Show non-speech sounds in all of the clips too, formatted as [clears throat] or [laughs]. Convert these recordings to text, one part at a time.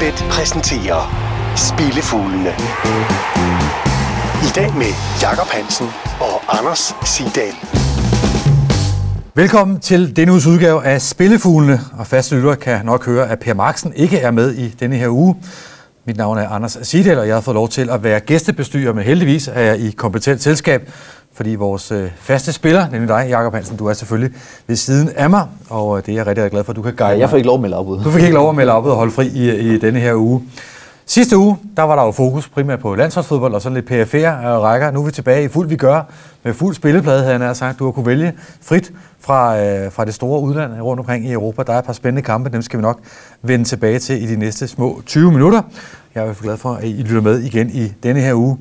Unibet præsenterer Spillefuglene. I dag med Jakob Hansen og Anders Sidal. Velkommen til denne uges udgave af Spillefuglene, og faste lyttere kan nok høre, at Per Marksen ikke er med i denne her uge. Mit navn er Anders Sidal, og jeg har fået lov til at være gæstebestyrer, men heldigvis er jeg i kompetent selskab, fordi vores øh, faste spiller, nemlig dig, Jakob Hansen, du er selvfølgelig ved siden af mig, og øh, det er jeg rigtig, rigtig glad for, at du kan guide Jeg får ikke lov at melde op ud. Du fik ikke lov at melde op og holde fri i, i denne her uge. Sidste uge, der var der jo fokus primært på landsholdsfodbold og sådan lidt PFR og rækker. Nu er vi tilbage i fuld vi gør med fuld spilleplade, havde jeg sagt. Du har kunne vælge frit fra, øh, fra det store udland rundt omkring i Europa. Der er et par spændende kampe, dem skal vi nok vende tilbage til i de næste små 20 minutter. Jeg er i hvert fald glad for, at I lytter med igen i denne her uge.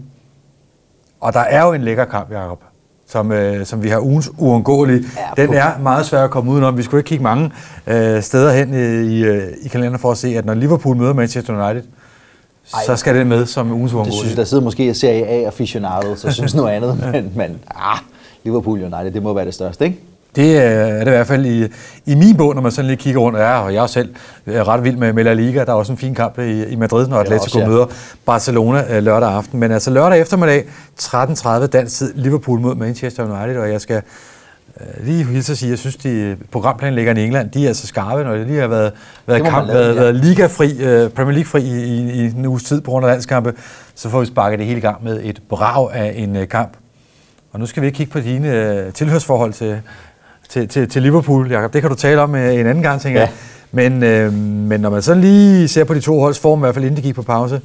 Og der er jo en lækker kamp, Jacob, som, øh, som vi har ugens uundgåelige. Ja, Den er meget svær at komme udenom. Vi skulle ikke kigge mange øh, steder hen i, øh, i kalenderen for at se, at når Liverpool møder Manchester United, Ej, så skal den med som ugens Det uundgåelige. synes, der sidder måske Serie A aficionado, så [laughs] synes noget andet, men, men ah, Liverpool United, det må være det største, ikke? Det øh, er det i hvert fald i, i min bog, når man sådan lige kigger rundt. Ja, og jeg er selv øh, ret vild med, med La Liga. Der er også en fin kamp i, i Madrid, når Atletico ja. møder Barcelona øh, lørdag aften. Men altså lørdag eftermiddag, 13.30 dansk tid, Liverpool mod Manchester United. Og jeg skal lige hilse at sige, jeg synes, de programplanlæggerne i England, de er altså skarpe, når det lige har været, været, kamp, lade, været, ja. været ligafri, øh, Premier League-fri i, i, i en uges tid på grund af landskampe. Så får vi sparket det hele i gang med et brag af en øh, kamp. Og nu skal vi ikke kigge på dine øh, tilhørsforhold til, til, til, til Liverpool, Jacob. Det kan du tale om øh, en anden gang, tænker Ja. jeg. Men, øh, men når man sådan lige ser på de to holds form, i hvert fald inden de gik på pause,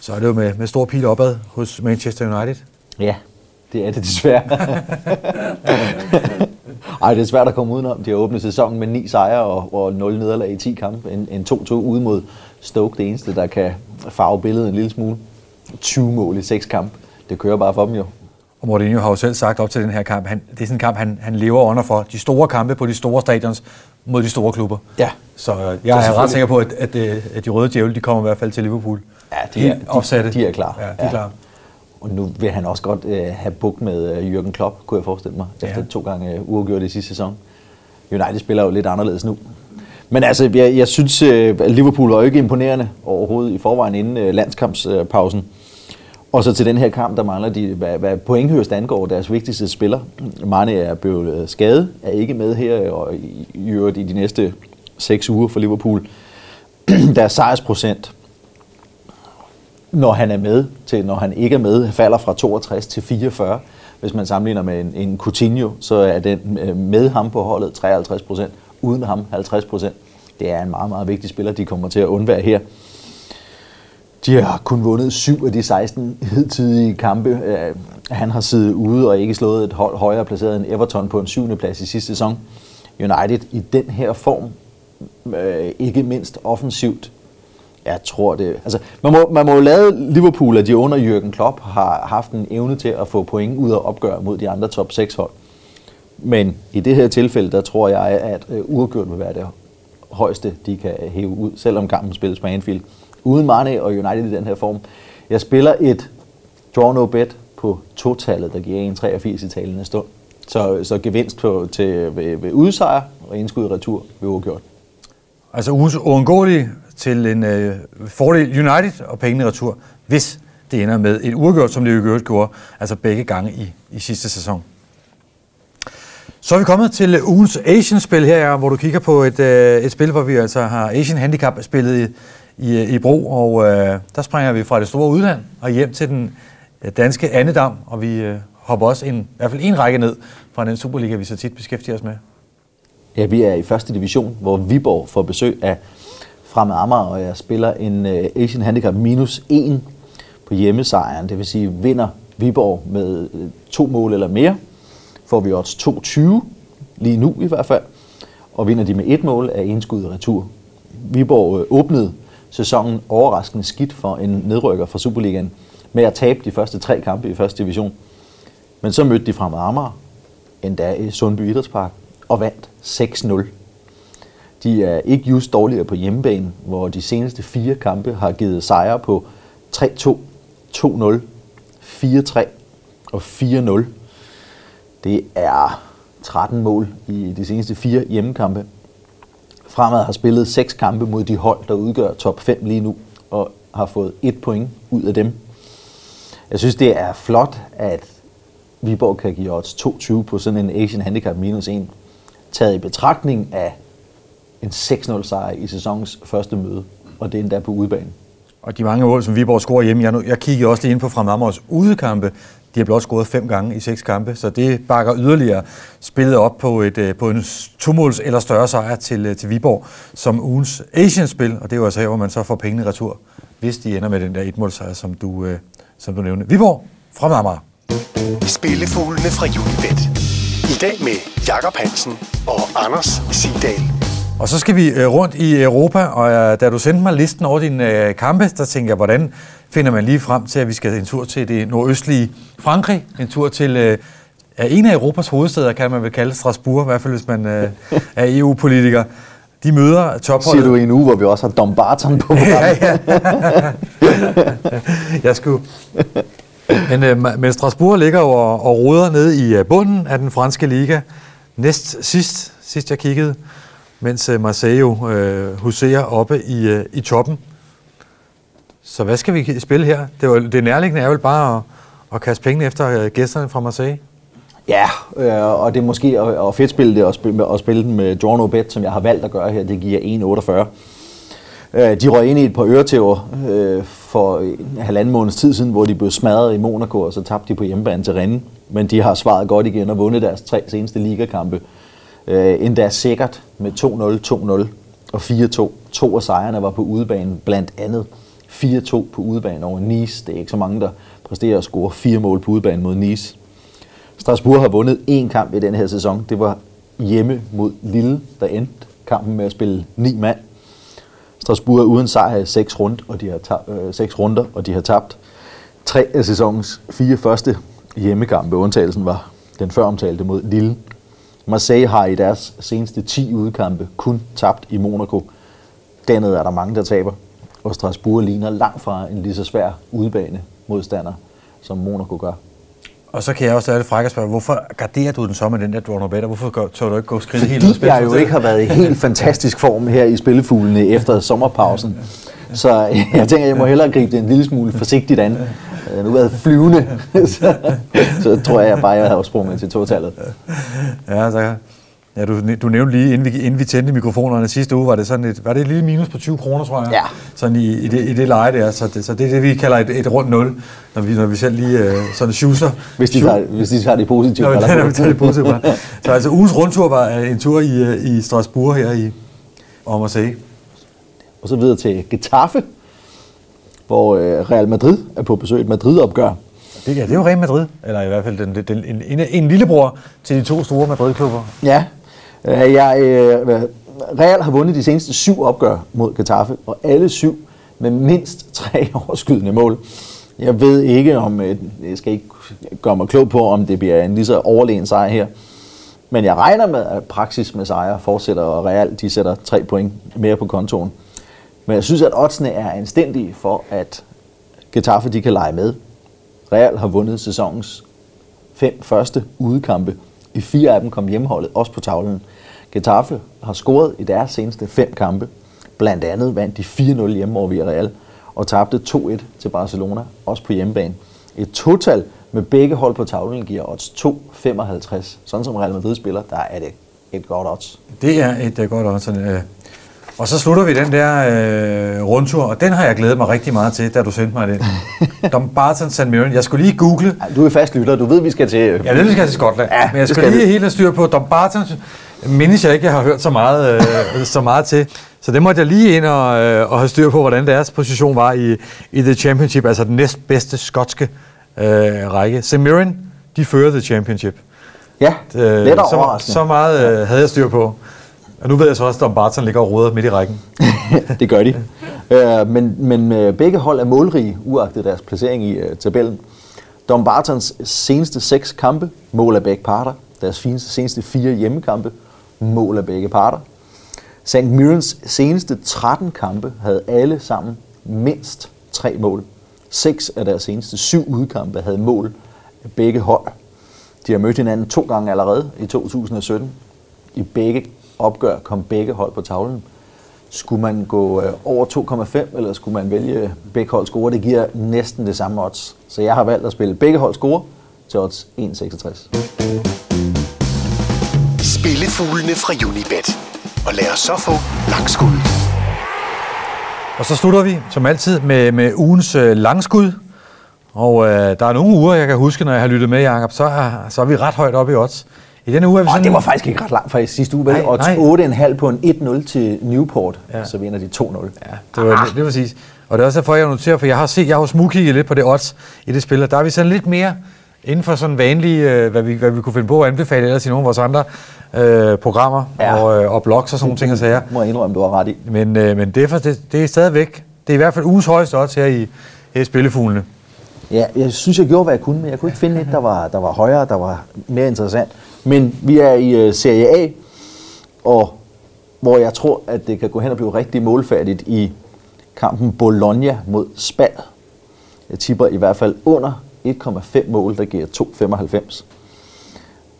så er det jo med, med stor pil opad hos Manchester United. Ja, det er det desværre. [laughs] Ej, det er svært at komme udenom. De har åbnet sæsonen med 9 sejre og, og 0 nederlag i 10 kampe. En, en 2-2 ude mod Stoke, det eneste, der kan farve billedet en lille smule. 20 mål i 6 kampe. Det kører bare for dem jo. Og Mourinho har jo selv sagt op til den her kamp, han, det er sådan en kamp, han, han lever under for. De store kampe på de store stadions mod de store klubber. Ja. Så øh, jeg er selvfølgelig- ret sikker på, at, at, øh, at de røde djævle, de kommer i hvert fald til Liverpool. Ja, de er, opsatte. de, de er klar. Ja, de er klar. Og nu vil han også godt øh, have bukt med øh, Jürgen Klopp, kunne jeg forestille mig, efter Ja. to gange øh, uafgjort i sidste sæson. United spiller jo lidt anderledes nu. Men altså, jeg, jeg synes, øh, Liverpool var jo ikke imponerende overhovedet i forvejen inden øh, landskampspausen. Og så til den her kamp, der mangler de, hvad, hvad pointhøst angår, deres vigtigste spiller. Mane er blevet øh, skadet, er ikke med her, og i, i øvrigt i de næste seks uger for Liverpool. [clears throat] deres sejrsprocent når han er med, til når han ikke er med, falder fra 62 til 44. Hvis man sammenligner med en, en Coutinho, så er den øh, med ham på holdet 53 procent, uden ham 50 procent. Det er en meget, meget vigtig spiller, de kommer til at undvære her. De har kun vundet syv af de 16 hidtidige kampe. Øh, han har siddet ude og ikke slået et hold højere placeret end Everton på en syvende plads i sidste sæson. United i den her form, øh, ikke mindst offensivt, jeg tror det. Altså, man må, man må jo lade Liverpool, at de under Jürgen Klopp har haft en evne til at få point ud af opgør mod de andre top 6 hold. Men i det her tilfælde, der tror jeg, at øh, uafgjort vil være det højeste, de kan hæve ud, selvom kampen spilles på Anfield. Uden Mane og United i den her form. Jeg spiller et draw no bet på totallet, der giver 1,83 i talende stund. Så, så gevinst på, til, ved, ved udsejr og indskud i retur ved uafgjort. Altså ugens uundgåelige til en øh, fordel United og pengene i retur, hvis det ender med et uafgjort, som det jo i gjorde, altså begge gange i, i sidste sæson. Så er vi kommet til øh, ugens Asian-spil her, hvor du kigger på et, øh, et spil, hvor vi altså har Asian Handicap spillet i, øh, i, Bro, brug, og øh, der springer vi fra det store udland og hjem til den øh, danske Annedam, og vi øh, hopper også en, i hvert fald en række ned fra den Superliga, vi så tit beskæftiger os med. Ja, vi er i første division, hvor Viborg får besøg af Fremad Amager, og jeg spiller en øh, Asian Handicap minus 1 på hjemmesejren. Det vil sige, vinder Viborg med øh, to mål eller mere, får vi odds 2,20, lige nu i hvert fald. Og vinder de med et mål af indskud i retur. Viborg øh, åbnede sæsonen overraskende skidt for en nedrykker fra Superligaen med at tabe de første tre kampe i første division. Men så mødte de Fremad Amager, endda i Sundby Idrætspark, og vandt 6-0. De er ikke just dårligere på hjemmebane, hvor de seneste fire kampe har givet sejre på 3-2, 2-0, 4-3 og 4-0. Det er 13 mål i de seneste fire hjemmekampe. Fremad har spillet seks kampe mod de hold, der udgør top 5 lige nu. og har fået et point ud af dem. Jeg synes, det er flot, at Viborg kan give odds 22 på sådan en Asian Handicap minus 1, taget i betragtning af en 6-0 sejr i sæsonens første møde, og det er endda på udebane. Og de mange mål, som Viborg scorer hjemme, jeg, nu, jeg kiggede også lige ind på Fremad udekampe, de har blot scoret fem gange i seks kampe, så det bakker yderligere spillet op på, et, øh, på en to-måls eller større sejr til, øh, til Viborg som ugens Asian-spil, og det er jo altså her, hvor man så får pengene retur, hvis de ender med den der et-målsejr, som du, øh, som du nævnte. Viborg fra Marmara. Spillefuglene fra Unibet. I dag med Jakob Hansen og Anders Sidal. Og så skal vi rundt i Europa, og da du sendte mig listen over dine kampe, der tænkte jeg, hvordan finder man lige frem til, at vi skal en tur til det nordøstlige Frankrig, en tur til øh, en af Europas hovedsteder, kan man vel kalde Strasbourg, i hvert fald hvis man øh, [laughs] er EU-politiker. De møder topholdet. Siger du i en uge, hvor vi også har Dom Barton på [laughs] ja, ja. jeg skulle... Men, øh, men Strasbourg ligger jo og, og roder nede i øh, bunden af den franske liga. Næst sidst, sidst jeg kiggede, mens øh, Marseille jo øh, huserer oppe i, øh, i toppen. Så hvad skal vi spille her? Det, var, det nærliggende er vel bare at, at kaste penge efter øh, gæsterne fra Marseille. Ja, øh, og det er måske at, at fedt spille det og spille, at spille den med draw no bet, som jeg har valgt at gøre her. Det giver 1,48. Øh, de røg ind i et par øretæver øh, for en halvanden måneds tid siden, hvor de blev smadret i Monaco, og så tabte de på hjemmebane til Rennes. Men de har svaret godt igen og vundet deres tre seneste ligakampe. Øh, endda sikkert med 2-0, 2-0 og 4-2. To af sejrene var på udebane, blandt andet 4-2 på udebane over Nice. Det er ikke så mange, der præsterer at score fire mål på udebane mod Nice. Strasbourg har vundet én kamp i den her sæson. Det var hjemme mod Lille, der endte kampen med at spille ni mand. Strasbourg er uden sejr i seks, rundt, og de har tabt, øh, seks runder, og de har tabt tre af sæsonens fire første hjemmekampe. Undtagelsen var den før omtalte mod Lille. Marseille har i deres seneste 10 udkampe kun tabt i Monaco. Dernede er der mange, der taber. Og Strasbourg ligner langt fra en lige så svær udbane modstander, som Monaco gør. Og så kan jeg også være lidt fræk og spørge, hvorfor garderer du den så med den der Draw Better? Hvorfor tør du ikke gå skridt helt ud Fordi jeg jo ikke har været i helt fantastisk form her i spillefuglene efter sommerpausen. Så jeg tænker, jeg må hellere gribe det en lille smule forsigtigt an. Jeg har nu været flyvende, [laughs] så, så tror jeg bare, jeg har sprunget til totallet. Ja, så Ja, du, du nævnte lige, inden vi, inden vi tændte mikrofonerne sidste uge, var det sådan et, var det et lille minus på 20 kroner, tror jeg? Ja. Sådan i, i, det, i det leje der. Så det, så det er det, vi kalder et, et rundt nul, når vi, når vi selv lige uh, sådan schuser. Hvis de, tager, hvis de tager det positivt. Når, når vi tager det positivt. [laughs] så altså ugens rundtur var en tur i, øh, i Strasbourg her i om at sige. Og så videre til Getafe, hvor øh, Real Madrid er på besøg et Madrid-opgør. Det, ja, det er jo Real Madrid, eller i hvert fald den, den, en, en, en lillebror til de to store Madrid-klubber. Ja, Øh, Øh, jeg, øh, Real har vundet de seneste syv opgør mod Getafe, og alle syv med mindst tre [laughs] overskydende mål. Jeg ved ikke, om øh, jeg skal ikke gøre mig klog på, om det bliver en lige så overlegen sejr her. Men jeg regner med, at praksis med sejre fortsætter, og Real de sætter tre point mere på kontoen. Men jeg synes, at oddsene er anstændige for, at Getafe de kan lege med. Real har vundet sæsonens fem første udekampe. I fire af dem kom hjemmeholdet også på tavlen. Getafe har scoret i deres seneste fem kampe. Blandt andet vandt de 4-0 hjemme over Villarreal og tabte 2-1 til Barcelona, også på hjemmebane. Et total med begge hold på tavlen giver odds 2,55. Sådan som Real Madrid spiller, der er det et godt odds. Det er et uh, godt odds. Øh, og så slutter vi den der uh, rundtur, og den har jeg glædet mig rigtig meget til, da du sendte mig det. [laughs] Dom Barton St. Mirren. Jeg skulle lige google. Du er fast lytter, du ved, vi skal til... Jeg ved, vi skal til Skotland, ja, men jeg skal lige helt have styr på Dom Barton mindes jeg ikke, jeg har hørt så meget, øh, så meget til. Så det måtte jeg lige ind og, øh, og have styr på, hvordan deres position var i, i The Championship, altså den næstbedste skotske øh, række. St. Mirren, de fører The Championship. Ja, øh, lidt så, så meget øh, havde jeg styr på. Og nu ved jeg så også, at Don Barton ligger og roder midt i rækken. [laughs] det gør de. Øh, men, men øh, begge hold er målrige, uagtet deres placering i øh, tabellen. Dom Bartons seneste seks kampe, mål af begge parter. Deres fineste, seneste fire hjemmekampe, mål af begge parter. St. Mirrens seneste 13 kampe havde alle sammen mindst tre mål. Seks af deres seneste syv udkampe havde mål af begge hold. De har mødt hinanden to gange allerede i 2017. I begge opgør kom begge hold på tavlen. Skulle man gå øh, over 2,5, eller skulle man vælge begge hold score? Det giver næsten det samme odds. Så jeg har valgt at spille begge hold score til odds 1,66. Spillefuglene fra Unibet. Og lad os så få langskud. Og så slutter vi, som altid, med, med ugens øh, langskud. Og øh, der er nogle uger, jeg kan huske, når jeg har lyttet med, Jacob, så er, så er vi ret højt oppe i odds. I denne uge er vi Og sådan... det var faktisk ikke ret langt fra i sidste uge, vel? Nej. 8,5 på en 1-0 til Newport, Ja. så vinder de 2-0. Ja, det var det, det var præcis. Og det er også derfor, jeg noterer, for jeg har set, jeg har smugkigget lidt på det odds i det spil, og der er vi sådan lidt mere inden for sådan vanlige, øh, hvad vi, hvad vi kunne finde på at anbefale ellers i nogle af vores andre øh, programmer Ja. og, øh, og blogs og sådan nogle ting og sager. Må jeg indrømme, du har ret i. Men, øh, men det, er, for- det, det er stadigvæk, det er i hvert fald ugens højeste odds her i, her i Spillefuglene. Ja, jeg synes, jeg gjorde, hvad jeg kunne, men jeg kunne ikke finde et, der var, der var højere, der var mere interessant. Men vi er i øh, Serie A, og hvor jeg tror, at det kan gå hen og blive rigtig målfærdigt i kampen Bologna mod Spal. Jeg tipper i hvert fald under 1,5 mål, der giver 2,95.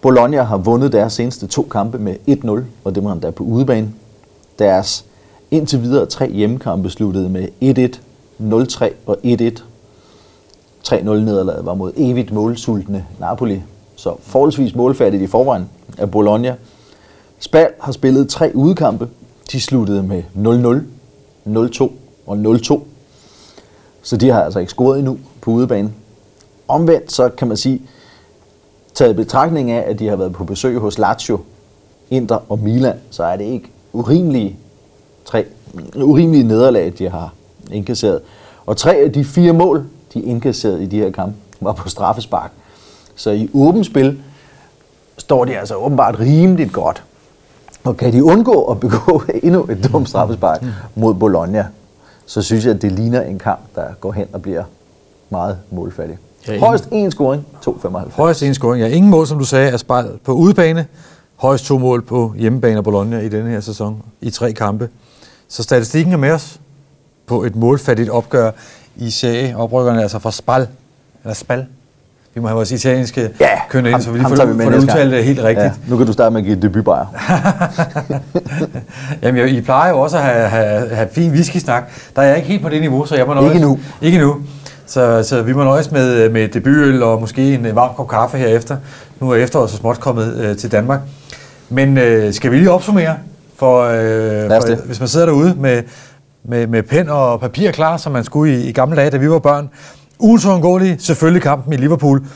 Bologna har vundet deres seneste to kampe med 1-0, og det var endda på udebane. Deres indtil videre tre hjemmekampe sluttede med 1-1, 0-3 og 1-1. 3-0 nederlaget var mod evigt målsultne Napoli, så forholdsvis målfattigt i forvejen af Bologna. Spal har spillet tre udkampe. De sluttede med 0-0, 0-2 og 0-2. Så de har altså ikke scoret endnu på udebane. Omvendt så kan man sige, taget i betragtning af, at de har været på besøg hos Lazio, Inter og Milan, så er det ikke urimelige, tre, urimelige nederlag, de har indkasseret. Og tre af de fire mål, de indkasserede i de her kampe, var på straffespark. Så i åbent spil står de altså åbenbart rimeligt godt. Og kan de undgå at begå [laughs] endnu et dumt straffespark mod Bologna, så synes jeg, at det ligner en kamp, der går hen og bliver meget målfattig. Ja, Højst en scoring, 2,95. Højst en scoring. Ja, ingen mål, som du sagde, er spejl på udebane. Højst to mål på hjemmebane af Bologna i denne her sæson i tre kampe. Så statistikken er med os på et målfattigt opgør i serie. Oprykkerne er altså fra Spal. Eller Spal. Vi må have vores italienske Ja, kønne ind, så vi lige får vi får det udtalt det helt rigtigt. Ja, nu kan du starte med at give debutbajer. [laughs] Jamen, jeg- I plejer jo også at have, have, have fin whisky-snak. Der er jeg ikke helt på det niveau, så jeg må nøjes. Ikke nu. Ikke nu. Så, så vi må nøjes med, med debutøl og måske en varm kop kaffe herefter. Nu er efteråret så småt kommet øh, til Danmark. Men øh, skal vi lige opsummere? For, øh, for det. hvis man sidder derude med, med, med pen og papir klar, som man skulle i, i gamle dage, da vi var børn. Ugens uundgåelige, selvfølgelig kampen i Liverpool,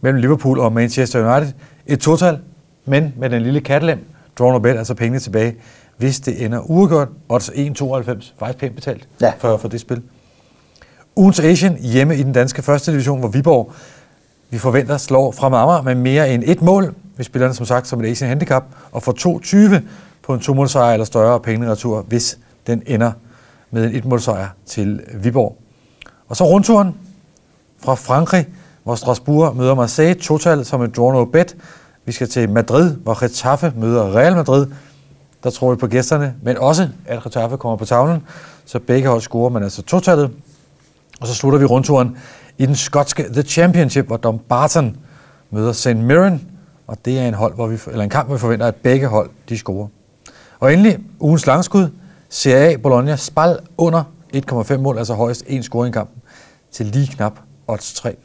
mellem Liverpool og Manchester United. Et total, men med den lille kattelem, draw no bet, altså pengene tilbage, hvis det ender uafgjort. Odds 1,92, faktisk pænt betalt Ja. for, for det spil. Ugens Asian hjemme i den danske første division, hvor Viborg vi forventer slår fra Amager med mere end et mål. Vi spiller den som sagt som et Asian Handicap og får 2-20 på en to-målsejr eller større penge retur, hvis den ender med en et-målsejr til Viborg. Og så rundturen fra Frankrig, hvor Strasbourg møder Marseille, total som et draw no bet. Vi skal til Madrid, hvor Getafe møder Real Madrid. Der tror vi på gæsterne, men også at Getafe kommer på tavlen, så begge hold scorer, men altså totallet. Og så slutter vi rundturen i den skotske The Championship, hvor Dumbarton møder St. Mirren, og det er en, hold, hvor vi, eller en kamp, hvor vi forventer, at begge hold de scorer. Og endelig ugens langskud, Serie A Bologna spal under 1,5 mål, altså højst en scoring i kampen, til lige knap odds 3.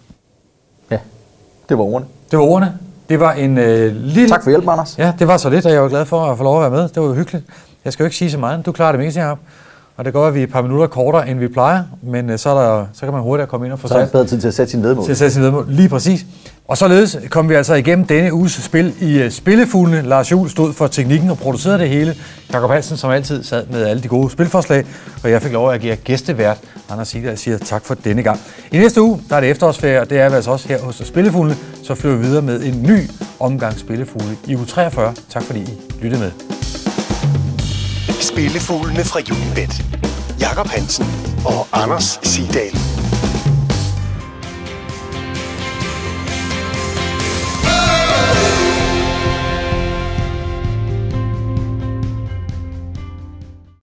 Ja, det var ordene. Det var ordene. Det var en øh, lille... Tak for hjælp, Anders. Ja, det var så lidt, og jeg var glad for at få lov at være med. Det var jo hyggeligt. Jeg skal jo ikke sige så meget. Du klarer det meste heroppe. Og det går, at vi er et par minutter kortere, end vi plejer, men øh, så, er der, så kan man hurtigere komme ind og få Så er sat bedre tid til at sætte sin vedmål. til at sætte sin vedmål. Lige præcis. Og således kom vi altså igennem denne uges spil i uh, Spillefuglene. Lars Juhl stod for teknikken og producerede det hele. Jakob Hansen, som altid, sad med alle de gode spilforslag, og jeg fik lov at agere gæstevært. Anders Sida og siger tak for denne gang. I næste uge, der er det efterårsferie, og det er vi altså også her hos Spillefuglene. Så flyver vi videre med en ny omgang Spillefugle i uge 43. Tak fordi I lyttede med. Spillefuglene fra Unibet. Jakob Hansen og Anders Sidal.